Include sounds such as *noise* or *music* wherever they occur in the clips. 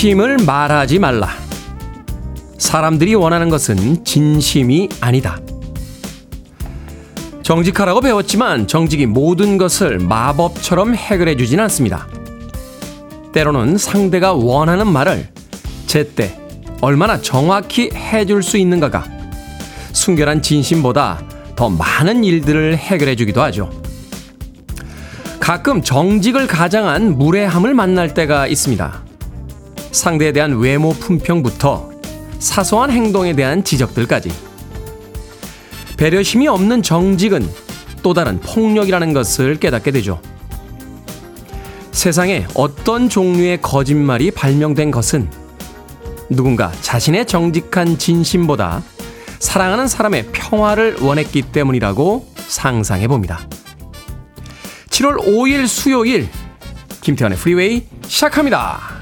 진심을 말하지 말라. 사람들이 원하는 것은 진심이 아니다. 정직하라고 배웠지만 정직이 모든 것을 마법처럼 해결해 주진 않습니다. 때로는 상대가 원하는 말을 제때 얼마나 정확히 해줄 수 있는가가 순결한 진심보다 더 많은 일들을 해결해 주기도 하죠. 가끔 정직을 가장한 무례함을 만날 때가 있습니다. 상대에 대한 외모 품평부터 사소한 행동에 대한 지적들까지. 배려심이 없는 정직은 또 다른 폭력이라는 것을 깨닫게 되죠. 세상에 어떤 종류의 거짓말이 발명된 것은 누군가 자신의 정직한 진심보다 사랑하는 사람의 평화를 원했기 때문이라고 상상해 봅니다. 7월 5일 수요일 김태훈의 프리웨이 시작합니다.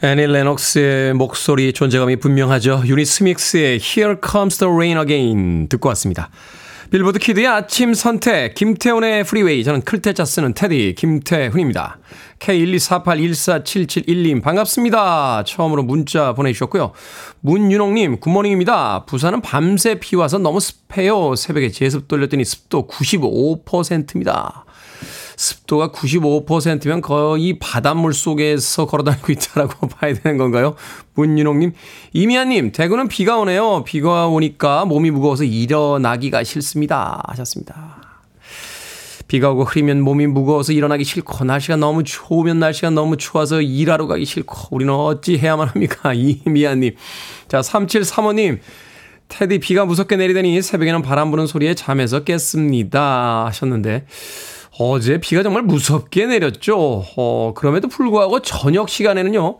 애니 레녹스의 목소리 존재감이 분명하죠. Eurythmics의 Here Comes the Rain Again 듣고 왔습니다. 빌보드 kid의 아침 선택 김태훈의 프리웨이 저는 클 태 자 쓰는 테디 김태훈입니다. K124814771님 반갑습니다. 처음으로 문자 보내주셨고요. 문윤홍님 good morning입니다. 부산은 밤새 비 와서 너무 습해요. 새벽에 제습 돌렸더니 습도 95%입니다. 습도가 95%면 거의 바닷물 속에서 걸어다니고 있다라고 *laughs* 봐야 되는 건가요? 문윤홍님, 이미아님, 대구는 비가 오네요. 비가 오니까 몸이 무거워서 일어나기가 싫습니다. 하셨습니다. 비가 오고 흐리면 몸이 무거워서 일어나기 싫고 날씨가 너무 좋으면 날씨가 너무 추워서 일하러 가기 싫고 우리는 어찌 해야만 합니까? *laughs* 이미아님. 자, 3735님. 테디 비가 무섭게 내리더니 새벽에는 바람 부는 소리에 잠에서 깼습니다. 하셨는데 어제 비가 정말 무섭게 내렸죠. 어, 그럼에도 불구하고 저녁 시간에는요.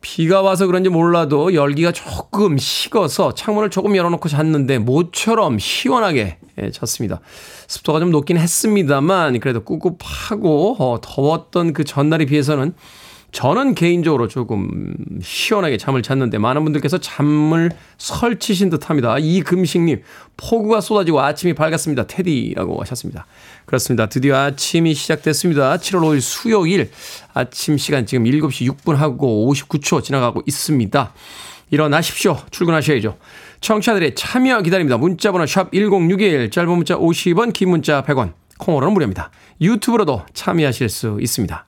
비가 와서 그런지 몰라도 열기가 조금 식어서 창문을 조금 열어놓고 잤는데 모처럼 시원하게 예, 잤습니다. 습도가 좀 높긴 했습니다만 그래도 꿉꿉하고 어, 더웠던 그 전날에 비해서는 저는 개인적으로 조금 시원하게 잠을 잤는데 많은 분들께서 잠을 설치신 듯 합니다. 이금식님, 폭우가 쏟아지고 아침이 밝았습니다. 테디라고 하셨습니다. 그렇습니다. 드디어 아침이 시작됐습니다. 7월 5일 수요일 아침 시간 지금 7시 6분하고 59초 지나가고 있습니다. 일어나십시오. 출근하셔야죠. 청취자들의 참여 기다립니다. 문자번호 샵 1061, 짧은 문자 50원, 긴 문자 100원, 콩으로는 무료입니다. 유튜브로도 참여하실 수 있습니다.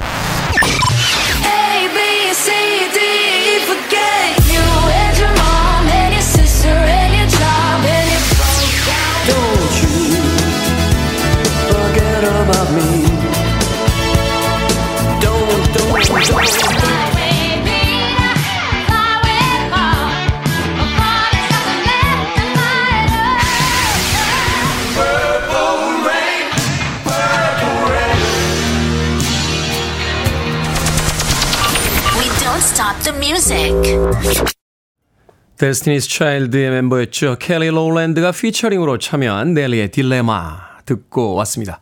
the music. 데스티니스 차일드의 멤버였죠. 켈리 로랜드가 피처링으로 참여한 넬리의 딜레마 듣고 왔습니다.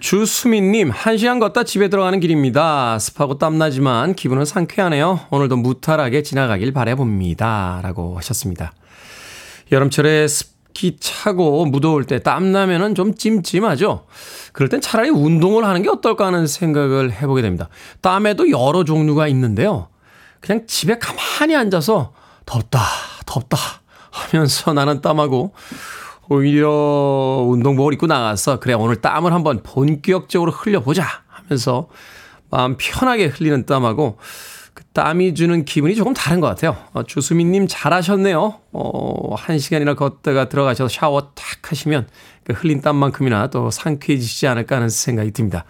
주수민님, 한 시간 걷다 집에 들어가는 길입니다. 습하고 땀나지만 기분은 상쾌하네요. 오늘도 무탈하게 지나가길 바래봅니다. 라고 하셨습니다. 여름철에 습기 차고 무더울 때 땀나면은 좀 찜찜하죠? 그럴 땐 차라리 운동을 하는 게 어떨까 하는 생각을 해보게 됩니다. 땀에도 여러 종류가 있는데요. 그냥 집에 가만히 앉아서 덥다, 덥다 하면서 *laughs* 나는 땀하고 오히려 운동복을 입고 나가서 그래 오늘 땀을 한번 본격적으로 흘려보자 하면서 마음 편하게 흘리는 땀하고 그 땀이 주는 기분이 조금 다른 것 같아요. 어, 주수민님 잘하셨네요. 어, 한 시간이나 걷다가 들어가셔서 샤워 탁 하시면 그 흘린 땀만큼이나 또 상쾌해지시지 않을까 하는 생각이 듭니다.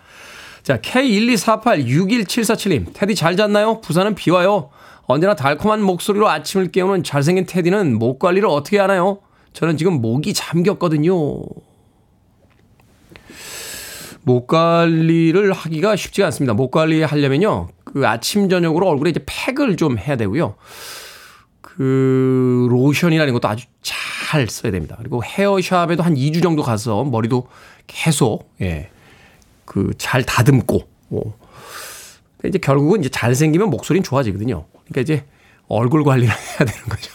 자, K124861747님, 테디 잘 잤나요? 부산은 비 와요. 언제나 달콤한 목소리로 아침을 깨우는 잘생긴 테디는 목 관리를 어떻게 하나요? 저는 지금 목이 잠겼거든요. 목 관리를 하기가 쉽지가 않습니다. 목 관리 하려면요. 그 아침, 저녁으로 얼굴에 이제 팩을 좀 해야 되고요. 그 로션이라는 것도 아주 잘 써야 됩니다. 그리고 헤어샵에도 한 2주 정도 가서 머리도 계속, 예. 그 잘 다듬고 뭐. 이제 결국은 이제 잘생기면 목소리는 좋아지거든요. 그러니까 이제 얼굴 관리를 *laughs* 해야 되는 거죠.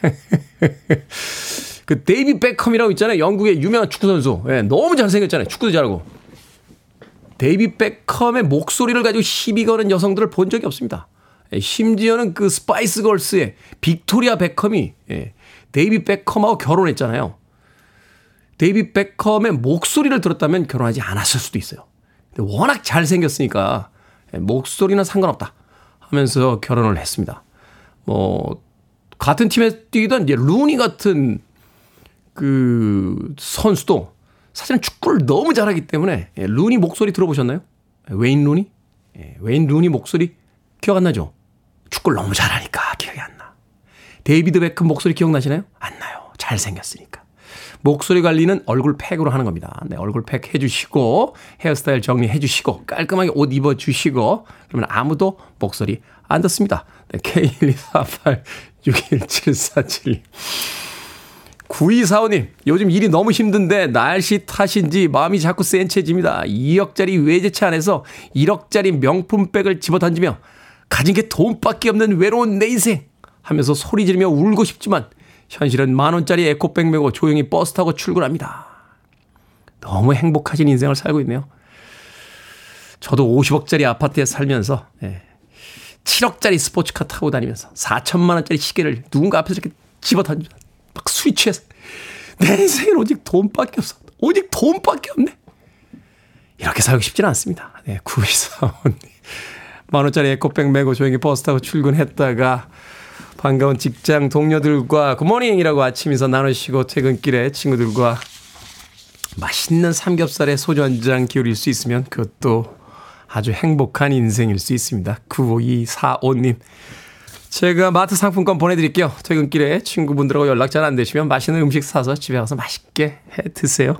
*laughs* 그 데이비드 베컴이라고 있잖아요. 영국의 유명한 축구 선수. 예, 너무 잘생겼잖아요. 축구도 잘하고. 데이비드 베컴의 목소리를 가지고 시비 거는 여성들을 본 적이 없습니다. 예, 심지어는 그 스파이스 걸스의 빅토리아 베컴이 예, 데이비드 베컴하고 결혼했잖아요. 데이비드 베컴의 목소리를 들었다면 결혼하지 않았을 수도 있어요. 워낙 잘생겼으니까 예, 목소리는 상관없다 하면서 결혼을 했습니다. 뭐 같은 팀에 뛰던 이제 루니 같은 그 선수도 사실은 축구를 너무 잘하기 때문에 예, 루니 목소리 들어보셨나요? 웨인 루니? 예, 웨인 루니 목소리 기억 안 나죠? 축구를 너무 잘하니까 기억이 안 나. 데이비드 베컴 목소리 기억나시나요? 안 나요. 잘생겼으니까. 목소리 관리는 얼굴 팩으로 하는 겁니다. 네, 얼굴 팩 해주시고, 헤어스타일 정리해 주시고, 깔끔하게 옷 입어 주시고, 그러면 아무도 목소리 안 듣습니다. 네, K124861747. 9245님, 요즘 일이 너무 힘든데 날씨 탓인지 마음이 자꾸 센치해집니다. 2억짜리 외제차 안에서 1억짜리 명품백을 집어 던지며 가진 게 돈밖에 없는 외로운 내 인생 하면서 소리 지르며 울고 싶지만 현실은 만 원짜리 에코백 메고 조용히 버스 타고 출근합니다. 너무 행복하신 인생을 살고 있네요. 저도 50억짜리 아파트에 살면서 예, 7억짜리 스포츠카 타고 다니면서 4천만 원짜리 시계를 누군가 앞에서 이렇게 집어 던져 막 스위치해서 내 인생은 오직 돈밖에 없어. 오직 돈밖에 없네. 이렇게 살고 싶지는 않습니다. 네, 9245님. 만 원짜리 에코백 메고 조용히 버스 타고 출근했다가 반가운 직장 동료들과 good morning이라고 아침 인사 나누시고 퇴근길에 친구들과 맛있는 삼겹살에 소주 한 잔 기울일 수 있으면 그것도 아주 행복한 인생일 수 있습니다. 9245님. 제가 마트 상품권 보내드릴게요. 퇴근길에 친구분들하고 연락 잘 안 되시면 맛있는 음식 사서 집에 가서 맛있게 해 드세요.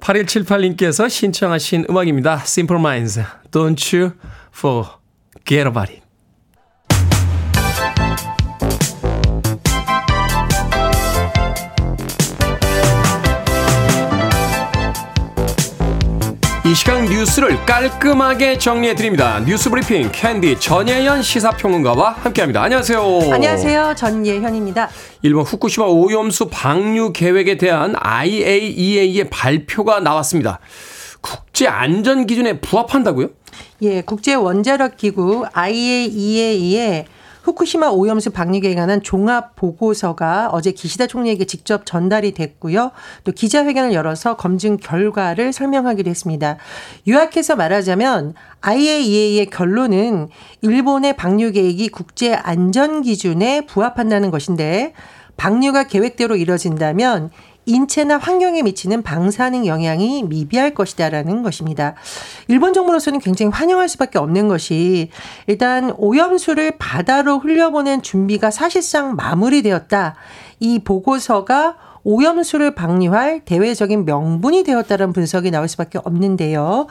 8178님께서 신청하신 음악입니다. Simple Minds, Don't You Forget About Me. 뉴스를 깔끔하게 정리해 드립니다. 뉴스 브리핑 캔디 전예현 시사평론가와 함께합니다. 안녕하세요. 안녕하세요. 전예현입니다. 일본 후쿠시마 오염수 방류 계획에 대한 IAEA의 발표가 나왔습니다. 국제 안전 기준에 부합한다고요? 예, 국제 원자력 기구 IAEA의 후쿠시마 오염수 방류에 관한 종합 보고서가 어제 기시다 총리에게 직접 전달이 됐고요. 또 기자회견을 열어서 검증 결과를 설명하기로 했습니다. 요약해서 말하자면 IAEA의 결론은 일본의 방류 계획이 국제 안전 기준에 부합한다는 것인데 방류가 계획대로 이뤄진다면 인체나 환경에 미치는 방사능 영향이 미비할 것이다라는 것입니다. 일본 정부로서는 굉장히 환영할 수밖에 없는 것이 일단 오염수를 바다로 흘려보낸 준비가 사실상 마무리되었다. 이 보고서가 오염수를 방류할 대외적인 명분이 되었다는 분석이 나올 수밖에 없는데요.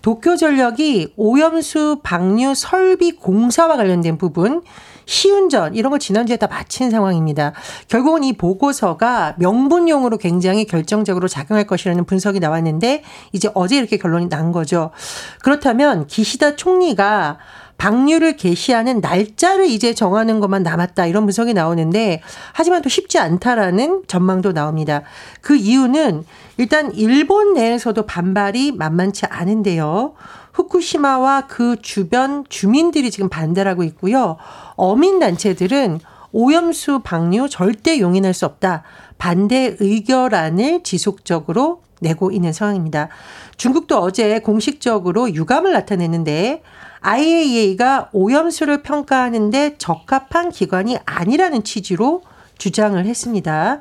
도쿄 전력이 오염수 방류 설비 공사와 관련된 부분 시운전 이런 걸 지난주에 다 마친 상황입니다. 결국은 이 보고서가 명분용으로 굉장히 결정적으로 작용할 것이라는 분석이 나왔는데 이제 어제 이렇게 결론이 난 거죠. 그렇다면 기시다 총리가 방류를 개시하는 날짜를 이제 정하는 것만 남았다 이런 분석이 나오는데 하지만 또 쉽지 않다라는 전망도 나옵니다. 그 이유는 일단 일본 내에서도 반발이 만만치 않은데요. 후쿠시마와 그 주변 주민들이 지금 반대를 하고 있고요. 어민 단체들은 오염수 방류 절대 용인할 수 없다. 반대 의결안을 지속적으로 내고 있는 상황입니다. 중국도 어제 공식적으로 유감을 나타냈는데 IAEA가 오염수를 평가하는데 적합한 기관이 아니라는 취지로 주장을 했습니다.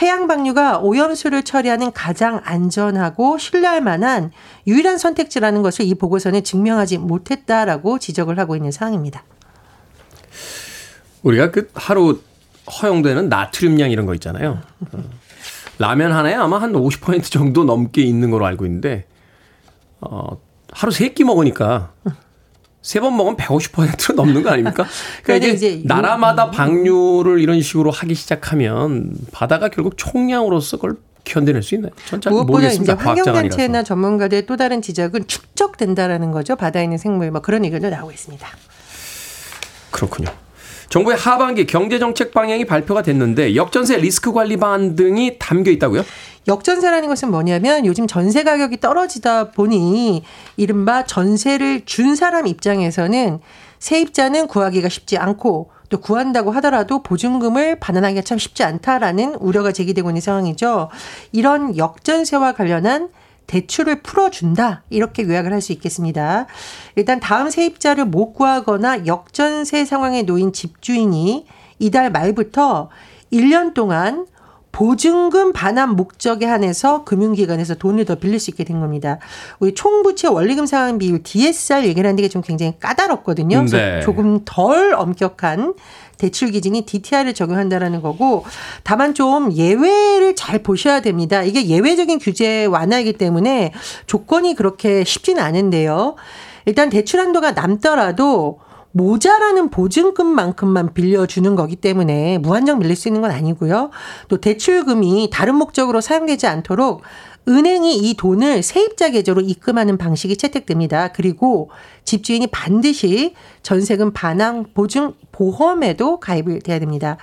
해양 방류가 오염수를 처리하는 가장 안전하고 신뢰할 만한 유일한 선택지라는 것을 이 보고서는 증명하지 못했다라고 지적을 하고 있는 상황입니다. 우리가 그 하루 허용되는 나트륨량 이런 거 있잖아요. 어. 라면 하나에 아마 한 50% 정도 넘게 있는 걸로 알고 있는데, 어, 하루 세 끼 먹으니까 세 번 먹으면 150%로 넘는 거 아닙니까? *laughs* 그러니까 이제, 이제 나라마다 방류를 이런 식으로 하기 시작하면 바다가 결국 총량으로서 그걸 견뎌낼 수 있나요? 모르겠습니다. 이제 환경단체나 전문가들의 또 다른 지적은 축적된다라는 거죠. 바다에 있는 생물 뭐 그런 의견도 나오고 있습니다. 그렇군요. 정부의 하반기 경제정책 방향이 발표가 됐는데 역전세 리스크 관리 방안 등이 담겨 있다고요? 역전세라는 것은 뭐냐면 요즘 전세 가격이 떨어지다 보니 이른바 전세를 준 사람 입장에서는 세입자는 구하기가 쉽지 않고 또 구한다고 하더라도 보증금을 반환하기가 참 쉽지 않다라는 우려가 제기되고 있는 상황이죠. 이런 역전세와 관련한 대출을 풀어준다. 이렇게 요약을 할 수 있겠습니다. 일단 다음 세입자를 못 구하거나 역전세 상황에 놓인 집주인이 이달 말부터 1년 동안 보증금 반환 목적에 한해서 금융기관에서 돈을 더 빌릴 수 있게 된 겁니다. 우리 총부채 원리금 상환 비율 DSR 얘기를 하는 게좀 굉장히 까다롭거든요. 네. 조금 덜 엄격한 대출 기준이 DTI를 적용한다라는 거고 다만 좀 예외를 잘 보셔야 됩니다. 이게 예외적인 규제 완화이기 때문에 조건이 그렇게 쉽지는 않은데요. 일단 대출 한도가 남더라도 모자라는 보증금만큼만 빌려주는 거기 때문에 무한정 빌릴 수 있는 건 아니고요. 또 대출금이 다른 목적으로 사용되지 않도록 은행이 이 돈을 세입자 계좌로 입금하는 방식이 채택됩니다. 그리고 집주인이 반드시 전세금 반환 보증 보험에도 가입을 돼야 됩니다.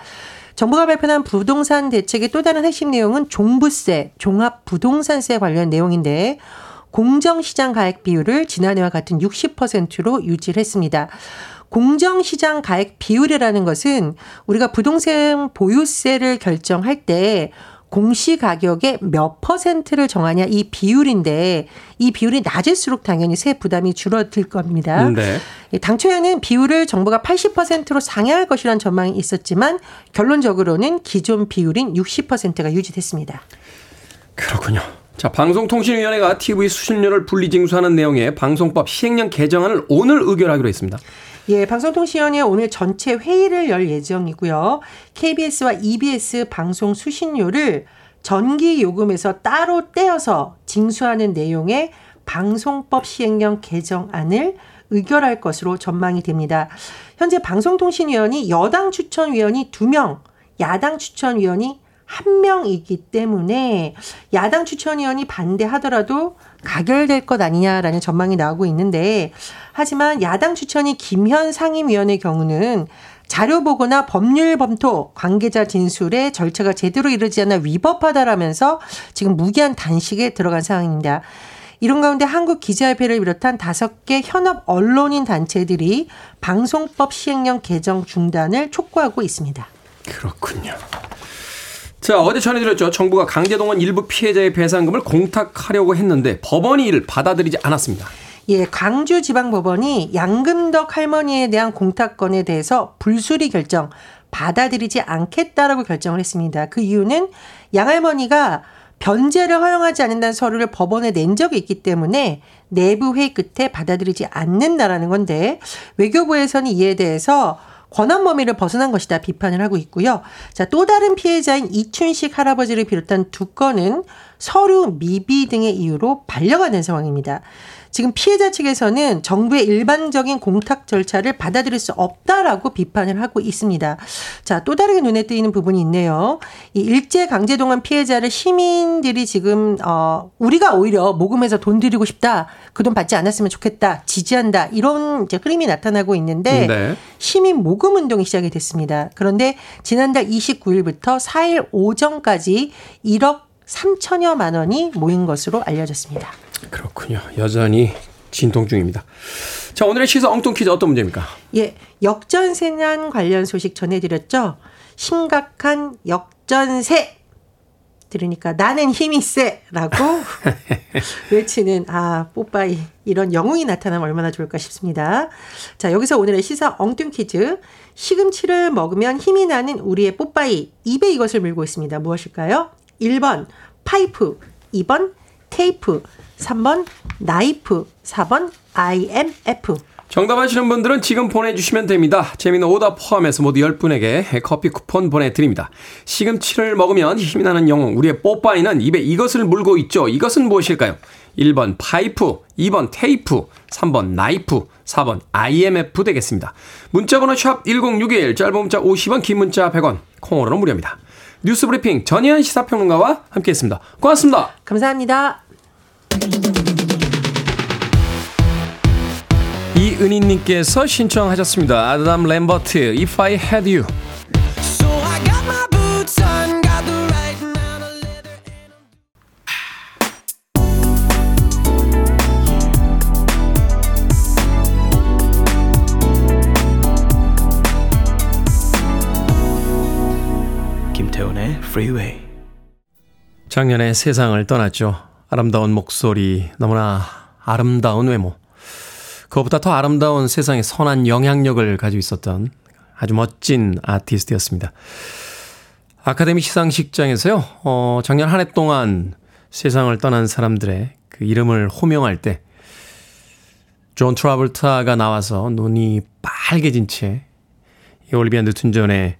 정부가 발표한 부동산 대책의 또 다른 핵심 내용은 종부세, 종합부동산세 관련 내용인데 공정시장 가액 비율을 지난해와 같은 60%로 유지를 했습니다. 공정시장 가액 비율이라는 것은 우리가 부동산 보유세를 결정할 때 공시 가격의 몇 퍼센트를 정하냐 이 비율인데 이 비율이 낮을수록 당연히 세 부담이 줄어들 겁니다. 네. 당초에는 비율을 정부가 80%로 상향할 것이라는 전망이 있었지만 결론적으로는 기존 비율인 60%가 유지됐습니다. 그렇군요. 자, 방송통신위원회가 TV 수신료를 분리징수하는 내용의 방송법 시행령 개정안을 오늘 의결하기로 했습니다. 예, 방송통신위원회 오늘 전체 회의를 열 예정이고요. KBS와 EBS 방송 수신료를 전기 요금에서 따로 떼어서 징수하는 내용의 방송법 시행령 개정안을 의결할 것으로 전망이 됩니다. 현재 방송통신위원이 여당 추천위원이 2명, 야당 추천위원이 한 명이기 때문에 야당 추천위원이 반대하더라도 가결될 것 아니냐라는 전망이 나오고 있는데 하지만 야당 추천이 김현 상임위원의 경우는 자료 보고나 법률 검토, 관계자 진술에 절차가 제대로 이루지 않아 위법하다라면서 지금 무기한 단식에 들어간 상황입니다. 이런 가운데 한국기자협회를 비롯한 다섯 개 현업 언론인 단체들이 방송법 시행령 개정 중단을 촉구하고 있습니다. 그렇군요. 자, 어제 전해드렸죠. 정부가 강제동원 일부 피해자의 배상금을 공탁하려고 했는데 법원이 이를 받아들이지 않았습니다. 예, 광주 지방법원이 양금덕 할머니에 대한 공탁권에 대해서 불수리 결정 받아들이지 않겠다라고 결정을 했습니다. 그 이유는 양할머니가 변제를 허용하지 않는다는 서류를 법원에 낸 적이 있기 때문에 내부 회의 끝에 받아들이지 않는다라는 건데 외교부에서는 이에 대해서 권한 범위를 벗어난 것이다 비판을 하고 있고요. 자, 또 다른 피해자인 이춘식 할아버지를 비롯한 두 건은 서류 미비 등의 이유로 반려가 된 상황입니다. 지금 피해자 측에서는 정부의 일반적인 공탁 절차를 받아들일 수 없다라고 비판을 하고 있습니다. 자, 또 다르게 눈에 띄는 부분이 있네요. 이 일제 강제 동원 피해자를 시민들이 지금 어 우리가 오히려 모금해서 돈 드리고 싶다. 그 돈 받지 않았으면 좋겠다. 지지한다. 이런 이제 흐름이 나타나고 있는데 네. 시민 모금 운동이 시작이 됐습니다. 그런데 지난달 29일부터 4일 오전까지 1억 3천여만 원이 모인 것으로 알려졌습니다. 그렇군요. 여전히 진통 중입니다. 자, 오늘의 시사 엉뚱 퀴즈 어떤 문제입니까? 예, 역전세난 관련 소식 전해드렸죠. 심각한 역전세. 들으니까 나는 힘이 세라고 *laughs* 외치는 아 뽀빠이 이런 영웅이 나타나면 얼마나 좋을까 싶습니다. 자 여기서 오늘의 시사 엉뚱 퀴즈 시금치를 먹으면 힘이 나는 우리의 뽀빠이 입에 이것을 물고 있습니다. 무엇일까요? 1번 파이프 2번 테이프 3번 나이프, 4번 IMF. 정답 아시는 분들은 지금 보내주시면 됩니다. 재미는 오답 포함해서 모두 10분에게 커피 쿠폰 보내드립니다. 시금치를 먹으면 힘이 나는 영웅, 우리의 뽀빠이는 입에 이것을 물고 있죠. 이것은 무엇일까요? 1번 파이프, 2번 테이프, 3번 나이프, 4번 IMF 되겠습니다. 문자번호 샵 1061, 짧은 문자 50원, 긴 문자 100원, 콩으로는 무료입니다. 뉴스 브리핑 전희연 시사평론가와 함께했습니다. 고맙습니다. 감사합니다. 이은희님께서 신청하셨습니다. 아담 램버트, If I Had You. 김태훈의 Freeway. 작년에 세상을 떠났죠. 아름다운 목소리, 너무나 아름다운 외모. 그것보다 더 아름다운 세상에 선한 영향력을 가지고 있었던 아주 멋진 아티스트였습니다. 아카데미 시상식장에서요, 어, 작년 한 해 동안 세상을 떠난 사람들의 그 이름을 호명할 때, 존 트라볼타가 나와서 눈이 빨개진 채, 이 올리비아 뉴튼 존의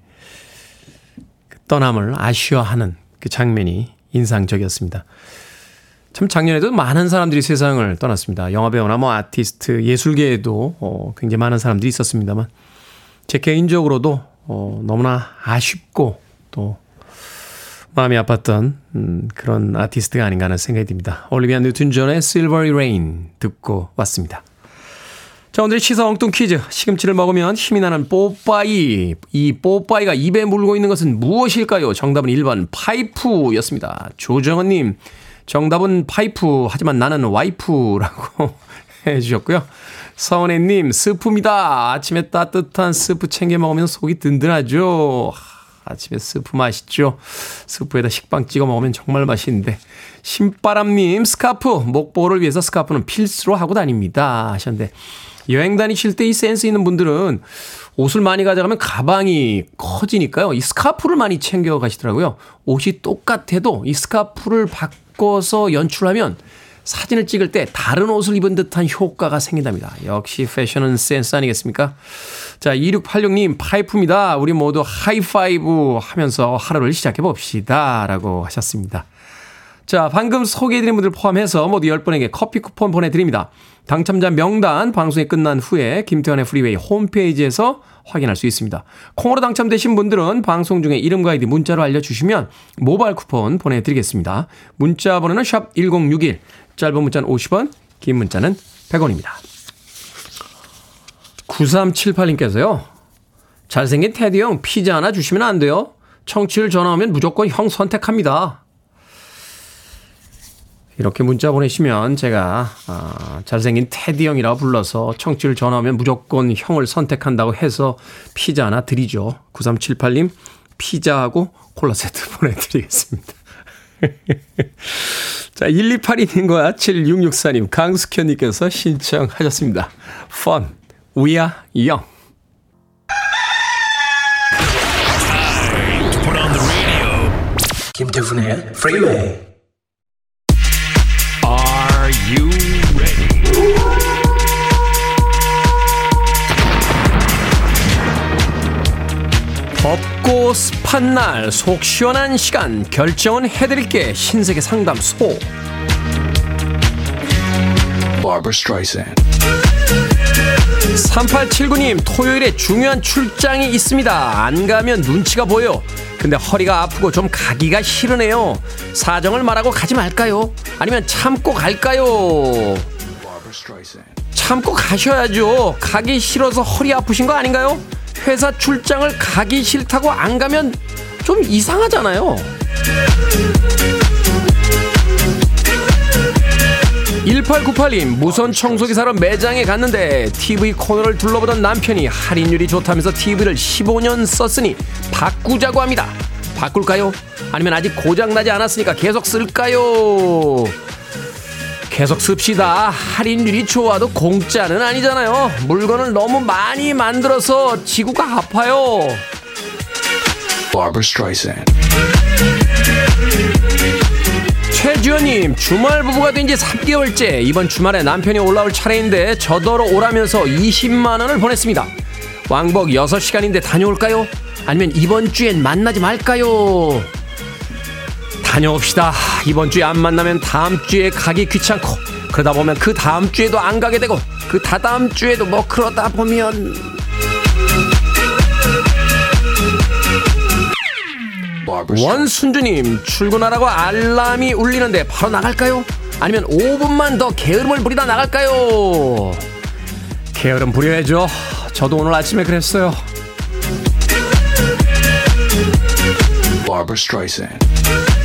그 떠남을 아쉬워하는 그 장면이 인상적이었습니다. 참 작년에도 많은 사람들이 세상을 떠났습니다. 영화배우나 뭐 아티스트, 예술계에도 어, 굉장히 많은 사람들이 있었습니다만 제 개인적으로도 어, 너무나 아쉽고 또 마음이 아팠던 음, 그런 아티스트가 아닌가 하는 생각이 듭니다. 올리비아 뉴튼 존의 Silvery Rain 듣고 왔습니다. 자, 오늘의 시사 엉뚱 퀴즈. 시금치를 먹으면 힘이 나는 뽀빠이. 이 뽀빠이가 입에 물고 있는 것은 무엇일까요? 정답은 1번 파이프였습니다. 조정은님, 정답은 파이프, 하지만 나는 와이프라고 *laughs* 해주셨고요. 서은혜님, 스프입니다. 아침에 따뜻한 스프 챙겨 먹으면 속이 든든하죠. 아침에 스프 맛있죠. 스프에다 식빵 찍어 먹으면 정말 맛있는데. 신바람님, 스카프. 목 보호를 위해서 스카프는 필수로 하고 다닙니다. 하셨는데. 여행 다니실 때 이 센스 있는 분들은 옷을 많이 가져가면 가방이 커지니까요. 이 스카프를 많이 챙겨 가시더라고요. 옷이 똑같아도 이 스카프를 바꿔서 연출하면 사진을 찍을 때 다른 옷을 입은 듯한 효과가 생긴답니다. 역시 패션은 센스 아니겠습니까? 자, 2686님, 파이프입니다. 우리 모두 하이파이브 하면서 하루를 시작해 봅시다. 라고 하셨습니다. 자, 방금 소개해드린 분들 포함해서 모두 10분에게 커피 쿠폰 보내드립니다. 당첨자 명단 방송이 끝난 후에 김태훈의 프리웨이 홈페이지에서 확인할 수 있습니다. 콩으로 당첨되신 분들은 방송 중에 이름과 아이디 문자로 알려주시면 모바일 쿠폰 보내드리겠습니다. 문자 번호는 샵 1061, 짧은 문자는 50원, 긴 문자는 100원입니다. 9378님께서요. 잘생긴 테디 형 피자 하나 주시면 안 돼요? 청취율 전화 오면 무조건 형 선택합니다. 이렇게 문자 보내시면 제가 아, 잘생긴 테디 형이라 불러서 청취를 전화하면 무조건 형을 선택한다고 해서 피자 하나 드리죠. 9378님 피자하고 콜라 세트 *laughs* 보내드리겠습니다. *laughs* 자, 1282님과 7664님, 강숙현님께서 신청하셨습니다. Fun, We are young. 김태훈의 Freeway. you ready? 덥고 습한 날 속 시원한 시간 결정은 해드릴게 신세계 상담소 3879님 토요일에 중요한 출장이 있습니다 안 가면 눈치가 보여 근데 허리가 아프고 좀 가기가 싫으네요. 사정을 말하고 가지 말까요? 아니면 참고 갈까요? 참고 가셔야죠. 가기 싫어서 허리 아프신 거 아닌가요? 회사 출장을 가기 싫다고 안 가면 좀 이상하잖아요. 1898님 무선 청소기 사러 매장에 갔는데 TV 코너를 둘러보던 남편이 할인율이 좋다면서 TV를 15년 썼으니 바꾸자고 합니다. 바꿀까요? 아니면 아직 고장 나지 않았으니까 계속 쓸까요? 계속 씁시다. 할인율이 좋아도 공짜는 아니잖아요. 물건을 너무 많이 만들어서 지구가 아파요. 최주연님 주말 부부가 된 지 3개월째 이번 주말에 남편이 올라올 차례인데 저더러 오라면서 20만 원을 보냈습니다 왕복 6시간인데 다녀올까요? 아니면 이번 주엔 만나지 말까요? 다녀옵시다 이번 주에 안 만나면 다음 주에 가기 귀찮고 그러다 보면 그 다음 주에도 안 가게 되고 그 다다음 주에도 뭐 그러다 보면 원순주님 출근하라고 알람이 울리는데 바로 나갈까요? 아니면 5분만 더 게으름을 부리다 나갈까요? 게으름 부려야죠. 저도 오늘 아침에 그랬어요.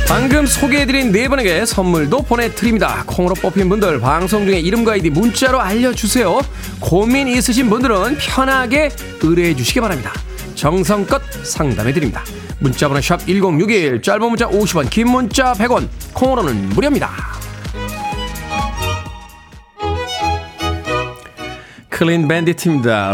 방금 소개해드린 네 분에게 선물도 보내드립니다. 콩으로 뽑힌 분들 방송 중에 이름과 아이디 문자로 알려주세요. 고민 있으신 분들은 편하게 의뢰해 주시기 바랍니다. 정성껏 상담해드립니다. 문자번호 샵 1061, 짧은 문자 50원, 긴 문자 100원, 콩으로는 무료입니다. 클린 밴디트입니다.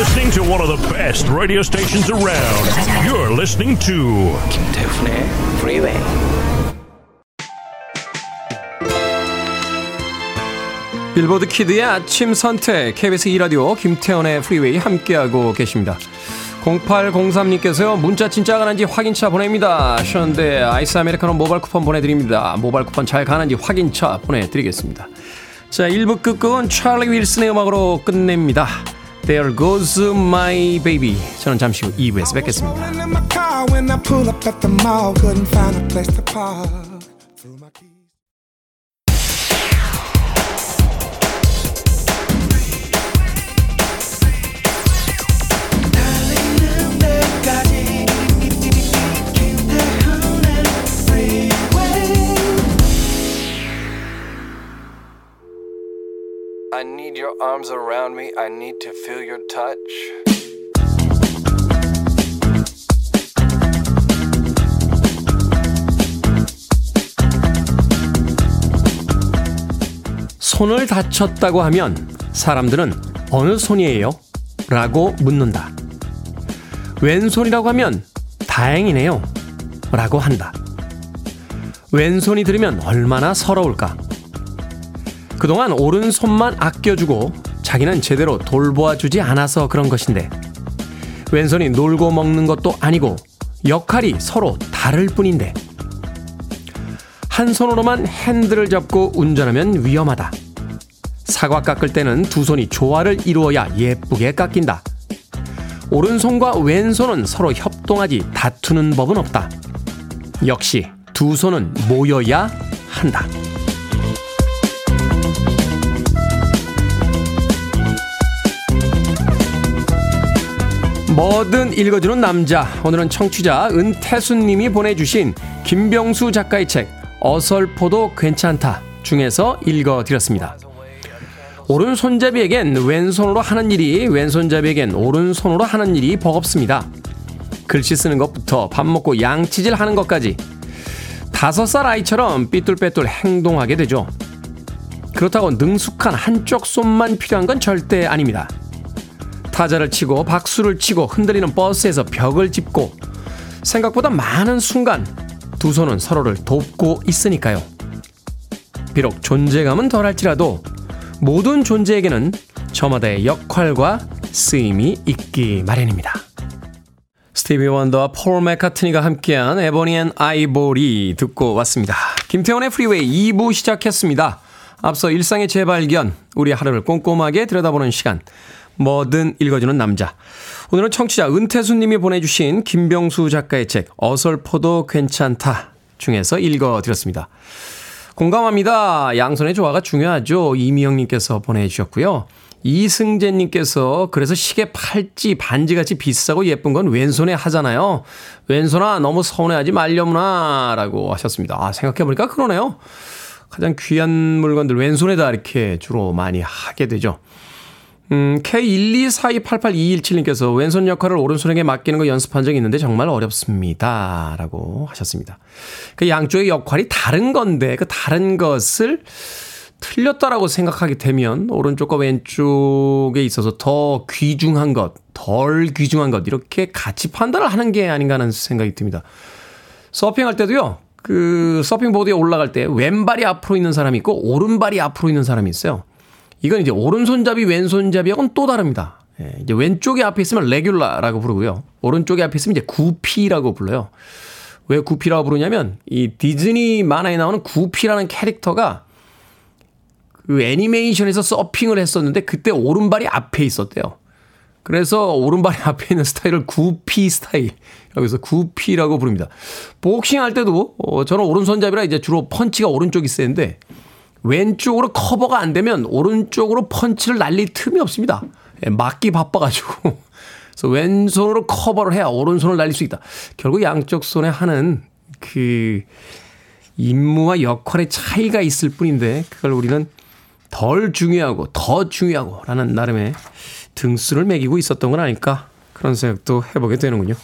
Listening to one of the best radio stations around. You're listening to 김태훈의 Freeway. 빌보드 키드의 아침 선택 KBS 2라디오 김태원의 프리웨이 함께하고 계십니다. 0803님께서요 문자 진짜 가는지 확인차 보냅니다. 하셨는데 아이스 아메리카노 모바일 쿠폰 보내드립니다. 모바일 쿠폰 잘 가는지 확인차 보내드리겠습니다. 자 1부 끝곡은 찰리 윌슨의 음악으로 끝냅니다. There goes my baby. 저는 잠시 후 2부에서 뵙겠습니다. Arms around me. I need to feel your touch. 손을 다쳤다고 하면 사람들은 어느 손이에요? 라고 묻는다. 왼손이라고 하면 다행이네요. 라고 한다. 왼손이 들으면 얼마나 서러울까? 그동안 오른손만 아껴주고 자기는 제대로 돌보아 주지 않아서 그런 것인데 왼손이 놀고 먹는 것도 아니고 역할이 서로 다를 뿐인데 한 손으로만 핸들을 잡고 운전하면 위험하다. 사과 깎을 때는 두 손이 조화를 이루어야 예쁘게 깎인다. 오른손과 왼손은 서로 협동하지 다투는 법은 없다. 역시 두 손은 모여야 한다. 뭐든 읽어주는 남자. 오늘은 청취자 은태수님이 보내주신 김병수 작가의 책 어설퍼도 괜찮다 중에서 읽어드렸습니다. 오른손잡이에겐 왼손으로 하는 일이 왼손잡이에겐 오른손으로 하는 일이 버겁습니다. 글씨 쓰는 것부터 밥 먹고 양치질 하는 것까지 다섯 살 아이처럼 삐뚤빼뚤 행동하게 되죠. 그렇다고 능숙한 한쪽 손만 필요한 건 절대 아닙니다. 타자를 치고 박수를 치고 흔들리는 버스에서 벽을 짚고 생각보다 많은 순간 두 손은 서로를 돕고 있으니까요. 비록 존재감은 덜할지라도 모든 존재에게는 저마다의 역할과 쓰임이 있기 마련입니다. 스티비 원더와 폴 맥카트니가 함께한 Ebony and Ivory 듣고 왔습니다. 김태훈의 프리웨이 2부 시작했습니다. 앞서 일상의 재발견, 우리 하루를 꼼꼼하게 들여다보는 시간, 뭐든 읽어주는 남자. 오늘은 청취자 은태수 님이 보내주신 김병수 작가의 책 어설퍼도 괜찮다 중에서 읽어드렸습니다. 공감합니다. 양손의 조화가 중요하죠. 이미영 님께서 보내주셨고요. 이승재 님께서 그래서 시계 팔찌 반지같이 비싸고 예쁜 건 왼손에 하잖아요. 왼손아 너무 서운해하지 말려무나 라고 하셨습니다. 아 생각해보니까 그러네요. 가장 귀한 물건들 왼손에다 이렇게 주로 많이 하게 되죠. 음, K124288217님께서 왼손 역할을 오른손에게 맡기는 거 연습한 적이 있는데 정말 어렵습니다. 라고 하셨습니다. 그 양쪽의 역할이 다른 건데 그 다른 것을 틀렸다라고 생각하게 되면 오른쪽과 왼쪽에 있어서 더 귀중한 것, 덜 귀중한 것 이렇게 같이 판단을 하는 게 아닌가 하는 생각이 듭니다. 서핑할 때도요. 그 서핑보드에 올라갈 때 왼발이 앞으로 있는 사람이 있고 오른발이 앞으로 있는 사람이 있어요. 이건 이제 오른손잡이 왼손잡이하고는 또 다릅니다. 예, 이제 왼쪽에 앞에 있으면 레귤라라고 부르고요. 오른쪽에 앞에 있으면 이제 구피라고 불러요. 왜 구피라고 부르냐면 이 디즈니 만화에 나오는 구피라는 캐릭터가 그 애니메이션에서 서핑을 했었는데 그때 오른발이 앞에 있었대요. 그래서 오른발이 *laughs* 앞에 있는 스타일을 구피 스타일. 여기서 구피라고 부릅니다. 복싱 할 때도, 어, 저는 오른손잡이라 이제 주로 펀치가 오른쪽이 세는데, 왼쪽으로 커버가 안 되면 오른쪽으로 펀치를 날릴 틈이 없습니다. 예, 맞기 바빠가지고. *laughs* 그래서 왼손으로 커버를 해야 오른손을 날릴 수 있다. 결국 양쪽 손에 하는 그 임무와 역할의 차이가 있을 뿐인데, 그걸 우리는 덜 중요하고 더 중요하고 라는 나름의 등수를 매기고 있었던 건 아닐까 그런 생각도 해보게 되는군요.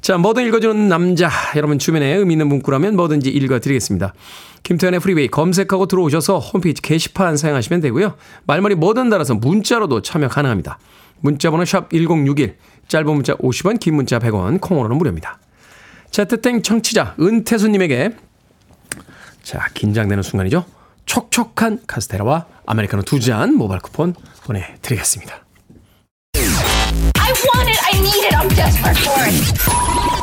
자, 뭐든 읽어주는 남자. 여러분 주변에 의미 있는 문구라면 뭐든지 읽어드리겠습니다. 김태훈의 프리웨이 검색하고 들어오셔서 홈페이지 게시판 사용하시면 되고요. 말머리 뭐든 달아서 문자로도 참여 가능합니다. 문자번호 샵 1061, 짧은 문자 50원, 긴 문자 100원, 콩으로는 무료입니다. 채트땡 청취자 은태수님에게 자, 긴장되는 순간이죠. 촉촉한 카스테라와 아메리카노 두 잔 모바일 쿠폰 보내드리겠습니다. I want it. I need it. I'm desperate for it.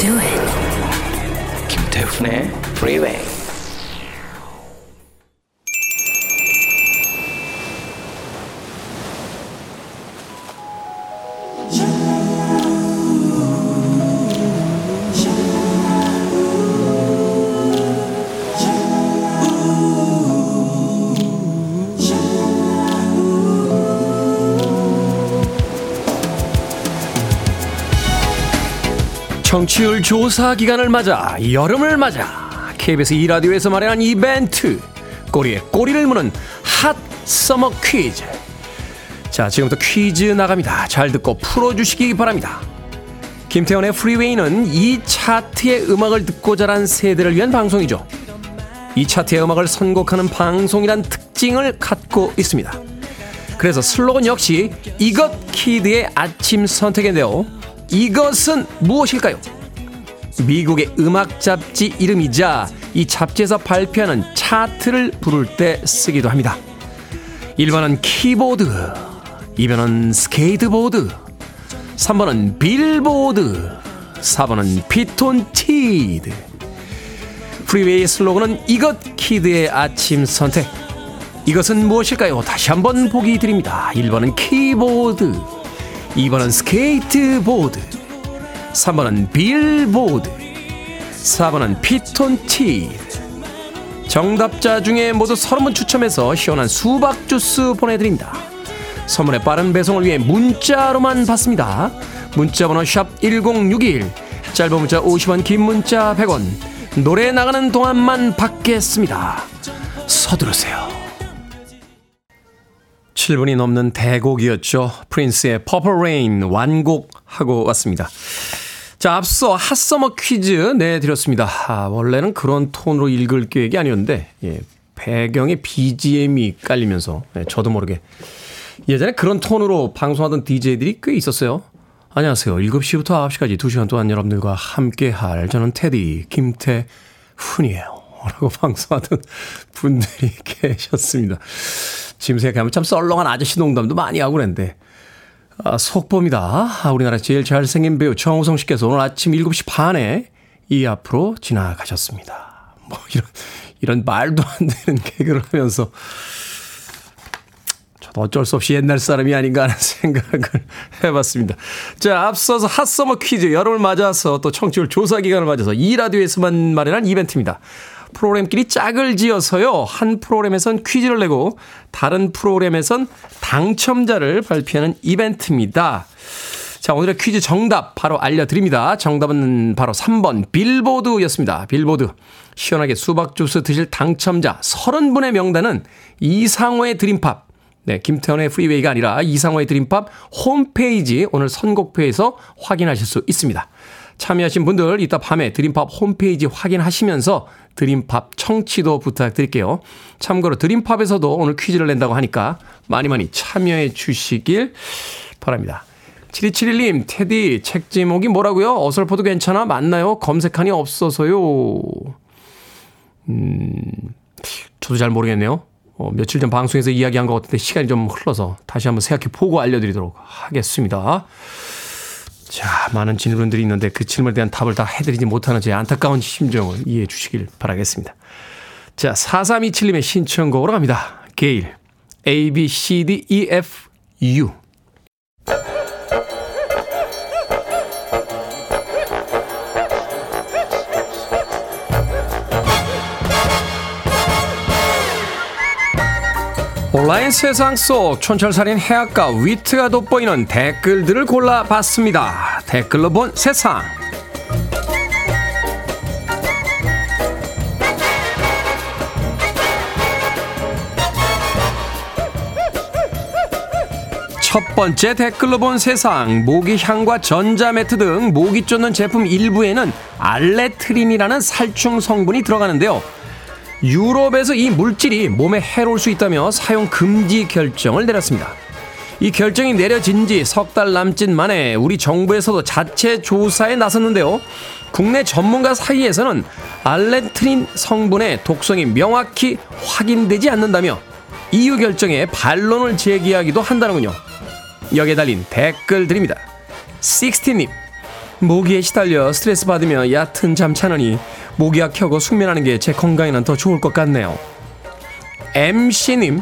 do it. 김태훈의 Freeway. 청취율 조사 기간을 맞아 여름을 맞아 KBS 2라디오에서 마련한 이벤트 꼬리에 꼬리를 무는 hot summer 퀴즈. 자 지금부터 퀴즈 나갑니다. 잘 듣고 풀어주시기 바랍니다. 김태훈의 프리웨이는 이 차트의 음악을 듣고 자란 세대를 위한 방송이죠. 이 차트의 음악을 선곡하는 방송이란 특징을 갖고 있습니다. 그래서 슬로건 역시 이것 kid의 아침 선택인데요 이것은 무엇일까요? 미국의 음악 잡지 이름이자 이 잡지에서 발표하는 차트를 부를 때 쓰기도 합니다. 1번은 키보드, 2번은 스케이트보드, 3번은 빌보드, 4번은 피톤치드. 프리웨이의 슬로건은 이것 kid의 아침 선택. 이것은 무엇일까요? 다시 한번 보기 드립니다. 1번은 키보드, 2번은 스케이트보드, 3번은 빌보드, 4번은 피톤치드. 정답자 중에 모두 30분 추첨해서 시원한 수박 주스 보내드립니다. 선물의 빠른 배송을 위해 문자로만 받습니다. 문자 번호 샵 1061, 짧은 문자 50원, 긴 문자 100원, 노래 나가는 동안만 받겠습니다. 서두르세요. 7분이 넘는 대곡이었죠. 프린스의 Purple Rain 완곡하고 왔습니다. 자, 앞서 핫서머 퀴즈 내드렸습니다. 아, 원래는 그런 톤으로 읽을 계획이 아니었는데, 예, 배경에 BGM이 깔리면서, 예, 저도 모르게. 예전에 그런 톤으로 방송하던 DJ들이 꽤 있었어요. 안녕하세요. 7시부터 9시까지 2시간 동안 여러분들과 함께 할 저는 테디 김태훈이에요. 라고 *laughs* 방송하던 분들이 계셨습니다. 지금 생각하면 참 썰렁한 아저씨 농담도 많이 하고 그랬는데, 아, 속보입니다. 아, 우리나라 제일 잘생긴 배우 정우성 씨께서 오늘 아침 7시 반에 이 앞으로 지나가셨습니다. 뭐, 이런, 이런 말도 안 되는 개그를 하면서, 저도 어쩔 수 없이 옛날 사람이 아닌가 하는 *laughs* 생각을 해봤습니다. 자, 앞서서 핫서머 퀴즈, 여름을 맞아서 또 청취율 조사 기간을 맞아서 이 라디오에서만 마련한 이벤트입니다. 프로그램끼리 짝을 지어서요. 한 프로그램에선 퀴즈를 내고 다른 프로그램에선 당첨자를 발표하는 이벤트입니다. 자, 오늘의 퀴즈 정답 바로 알려드립니다. 정답은 바로 3번 빌보드였습니다. 빌보드. 시원하게 수박 주스 드실 당첨자 30분의 명단은 이상호의 드림팝. 네, 김태현의 프리웨이가 아니라 이상호의 드림팝 홈페이지 오늘 선곡표에서 확인하실 수 있습니다. 참여하신 분들 이따 밤에 드림팝 홈페이지 확인하시면서 드림팝 청취도 부탁드릴게요. 참고로 드림팝에서도 오늘 퀴즈를 낸다고 하니까 많이 많이 참여해 주시길 바랍니다. 7271님, 테디, 책 제목이 뭐라고요? 어설퍼도 괜찮아? 맞나요? 검색하니 없어서요. 음, 저도 잘 모르겠네요. 어, 며칠 전 방송에서 이야기한 것 같은데 시간이 좀 흘러서 다시 한번 생각해 보고 알려드리도록 하겠습니다. 자, 많은 질문들이 있는데 그 질문에 대한 답을 다 해드리지 못하는 제 안타까운 심정을 이해해 주시길 바라겠습니다. 자, 4327님의 신청곡으로 갑니다. 게일, A, B, C, D, E, F, U. 온라인 세상 속 촌철살인 해악과 위트가 돋보이는 댓글들을 골라봤습니다. 댓글로 본 세상. 첫 번째 댓글로 본 세상 모기 향과 전자매트 등 모기 쫓는 제품 일부에는 알레트린이라는 살충 성분이 들어가는데요. 유럽에서 이 물질이 몸에 해로울 수 있다며 사용 금지 결정을 내렸습니다. 이 결정이 내려진 지 석 달 남짓 만에 우리 정부에서도 자체 조사에 나섰는데요. 국내 전문가 사이에서는 알레트린 성분의 독성이 명확히 확인되지 않는다며 EU 결정에 반론을 제기하기도 한다는군요. 여기에 달린 댓글 드립니다. 60님, 모기에 시달려 스트레스 받으며 얕은 잠 차느니 모기약 켜고 숙면하는 게 제 건강에는 더 좋을 것 같네요. MC님,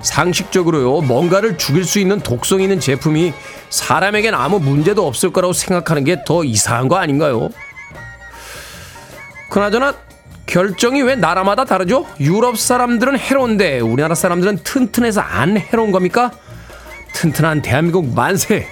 상식적으로요, 뭔가를 죽일 수 있는 독성 있는 제품이 사람에겐 아무 문제도 없을 거라고 생각하는 게 더 이상한 거 아닌가요? 그나저나, 결정이 왜 나라마다 다르죠? 유럽 사람들은 해로운데 우리나라 사람들은 튼튼해서 안 해로운 겁니까? 튼튼한 대한민국 만세!